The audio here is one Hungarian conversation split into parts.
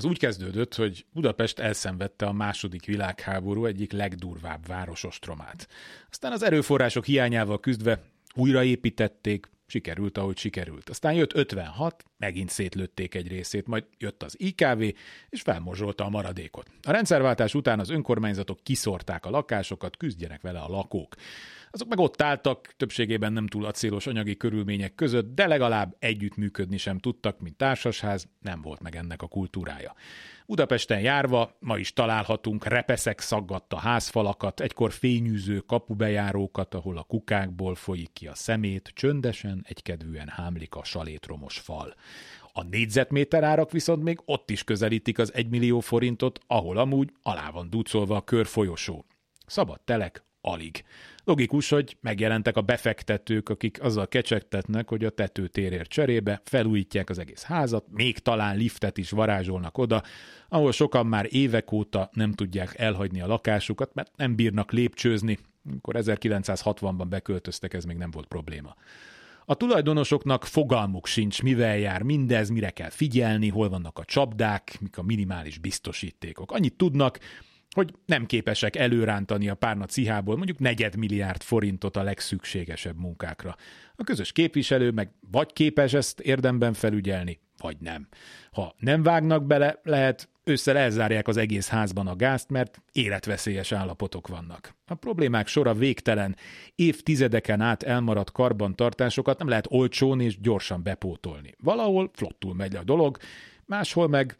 Az úgy kezdődött, hogy Budapest elszenvedte a második világháború egyik legdurvább városostromát. Aztán az erőforrások hiányával küzdve újraépítették, sikerült, ahogy sikerült. Aztán jött 56, megint szétlőtték egy részét, majd jött az IKV, és felmorzsolta a maradékot. A rendszerváltás után az önkormányzatok kiszorták a lakásokat, küzdjenek vele a lakók. Azok meg ott álltak, többségében nem túl acélos anyagi körülmények között, de legalább együttműködni sem tudtak, mint társasház, nem volt meg ennek a kultúrája. Budapesten járva ma is találhatunk repeszek szaggatta házfalakat, egykor fényűző kapubejárókat, ahol a kukákból folyik ki a szemét, csöndesen, egykedvűen hámlik a salétromos fal. A négyzetméter árak viszont még ott is közelítik az egymillió forintot, ahol amúgy alá van ducolva a körfolyosó. Szabad telek, alig. Logikus, hogy megjelentek a befektetők, akik azzal kecsegtetnek, hogy a tetőtérért cserébe felújítják az egész házat, még talán liftet is varázsolnak oda, ahol sokan már évek óta nem tudják elhagyni a lakásukat, mert nem bírnak lépcsőzni. Amikor 1960-ban beköltöztek, ez még nem volt probléma. A tulajdonosoknak fogalmuk sincs, mivel jár mindez, mire kell figyelni, hol vannak a csapdák, mik a minimális biztosítékok. Annyit tudnak, hogy nem képesek előrántani a párna cihából mondjuk negyed milliárd forintot a legszükségesebb munkákra. A közös képviselő meg vagy képes ezt érdemben felügyelni, vagy nem. Ha nem vágnak bele, lehet ősszel elzárják az egész házban a gázt, mert életveszélyes állapotok vannak. A problémák sora végtelen, évtizedeken át elmaradt karbantartásokat nem lehet olcsón és gyorsan bepótolni. Valahol flottul megy a dolog, máshol meg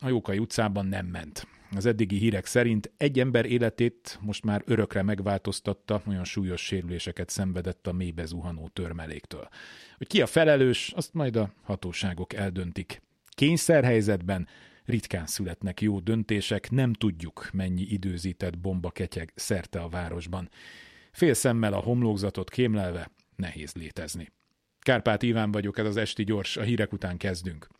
a Jókai utcában nem ment. Az eddigi hírek szerint egy ember életét most már örökre megváltoztatta, olyan súlyos sérüléseket szenvedett a mélybe zuhanó törmeléktől. Hogy ki a felelős, azt majd a hatóságok eldöntik. Kényszerhelyzetben ritkán születnek jó döntések, nem tudjuk, mennyi időzített bomba ketyeg szerte a városban. Fél szemmel a homlokzatot kémlelve nehéz létezni. Kárpát Iván vagyok, ez az Esti Gyors, a hírek után kezdünk.